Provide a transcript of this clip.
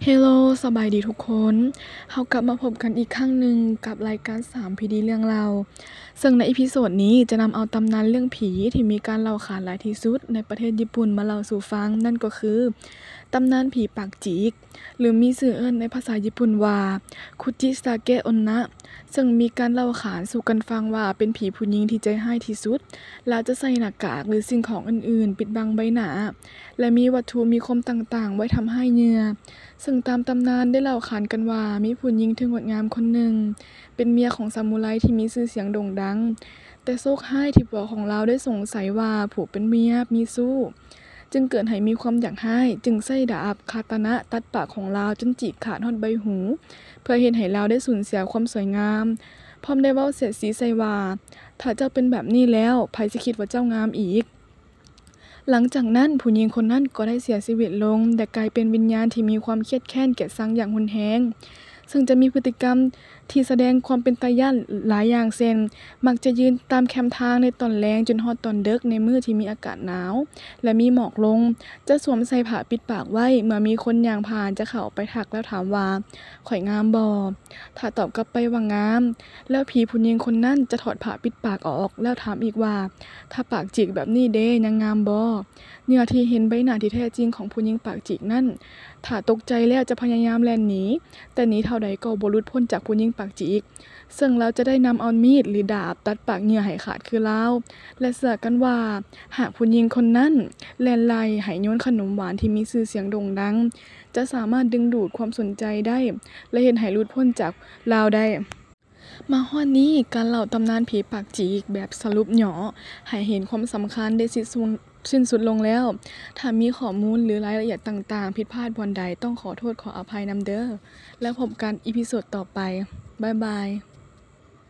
Hello สบายดีทุกคนเรากลับมาพบกันอีกครั้งหนึ่งกับรายการ3 PD เรื่องเล่าซึ่งใน episode นี้จะนำเอาตำนานเรื่องผีที่มีการเล่าขานหลายที่สุดในประเทศญี่ปุ่นมาเล่าสู่ฟัง นั่นก็คือ ตำนานผีปากจีก หรือมีชื่อเอิ้นในภาษาญี่ปุ่นว่า คุจิซาเกะอนนะ ซึ่งมีการเล่าขานสู่กันฟังว่าเป็นผีผู้หญิงที่ใจร้ายที่สุด และจะใส่หน้ากากหรือสิ่งของอื่นๆ ปิดบังใบหน้า และมีวัตถุมีคมต่างๆ ไว้ทำให้เหยื่อ ซึ่งตามตำนานได้เล่าขานกันว่ามีผู้หญิงที่งดงามคนหนึ่ง เป็นเมียของซามูไรที่มีชื่อเสียงโด่งดัง แต่โชคร้ายที่ผัวของเราได้สงสัยว่าผู้เป็นเมียมีสู้ จึงเกิดให้มีความอยากร้จึงใช้ดาบคาตนะตัดปากของลาวจนฉีกขาดฮอดใบหู เพื่อเฮ็ดให้ลาวได้สูญเสียความสวยงาม พร้อมได้เว้าเสียสีใส่ว่าถ้าเจ้าเป็นแบบนี้แล้วไผสิคิดว่าเจ้างามอีกหลังจากนั้นผู้หญิงคนนั้นก็ได้เสียชีวิตลงและกลายเป็นวิญญาณที่มีความเครียดแค้นแก่ซังอย่างรุนแรง ซึ่งจะมีพฤติกรรมที่แสดงความเป็นตาย้านหลายอย่างเช่นมักจะยืนตามแคมทางในตอนแลงจนฮอดตอนเดึกในมื้อที่มีอากาศหนาว และมีหมอกลง จะสวมใส่ผ้าปิดปากไว้เมื่อมีคนย่างผ่านจะเข้าไปทักแล้วถามว่าข้อยงามบ่ถ้าตอบกลับไปว่างาม แล้วผีผู้หญิงคนนั้นจะถอดผ้าปิดปากออกแล้วถามอีกว่า ถ้าปากจิกแบบนี้เด้ยังงามบ่เหยื่อที่เห็นใบหน้าที่แท้จริงของผู้หญิงปากจิกนั้นถ้าตกใจแล้วจะพยายามแล่นหนีแต่หนีเท่าใดก็บ่หลุดพ้นจากผู้หญิงปากจิกซึ่งเราจะได้นำเอามีดหรือดาบตัดปากเหยื่อให้ขาดคือเลาและเชื่อกันว่า หากผู้หญิงคนนั้นแล่นไล่ให้โยนขนมหวานที่มีชื่อเสียงโด่งดัง จะสามารถดึงดูดความสนใจได้ และเฮ็ดให้หลุดพ้นจากลาวได้มาฮอดนี้การเล่าตำนานผีปากจีกแบบสรุปหยังให้เห็นความสำคัญได้สิส สิ้นสุดลงแล้ว ถ้ามีข้อมูลหรือรายละเอียดต่างๆ ผิดพลาดบ่อนใดต้องขอโทษขออภัยนำเด้อ แล้วพบกัน episode ต่อไป bye bye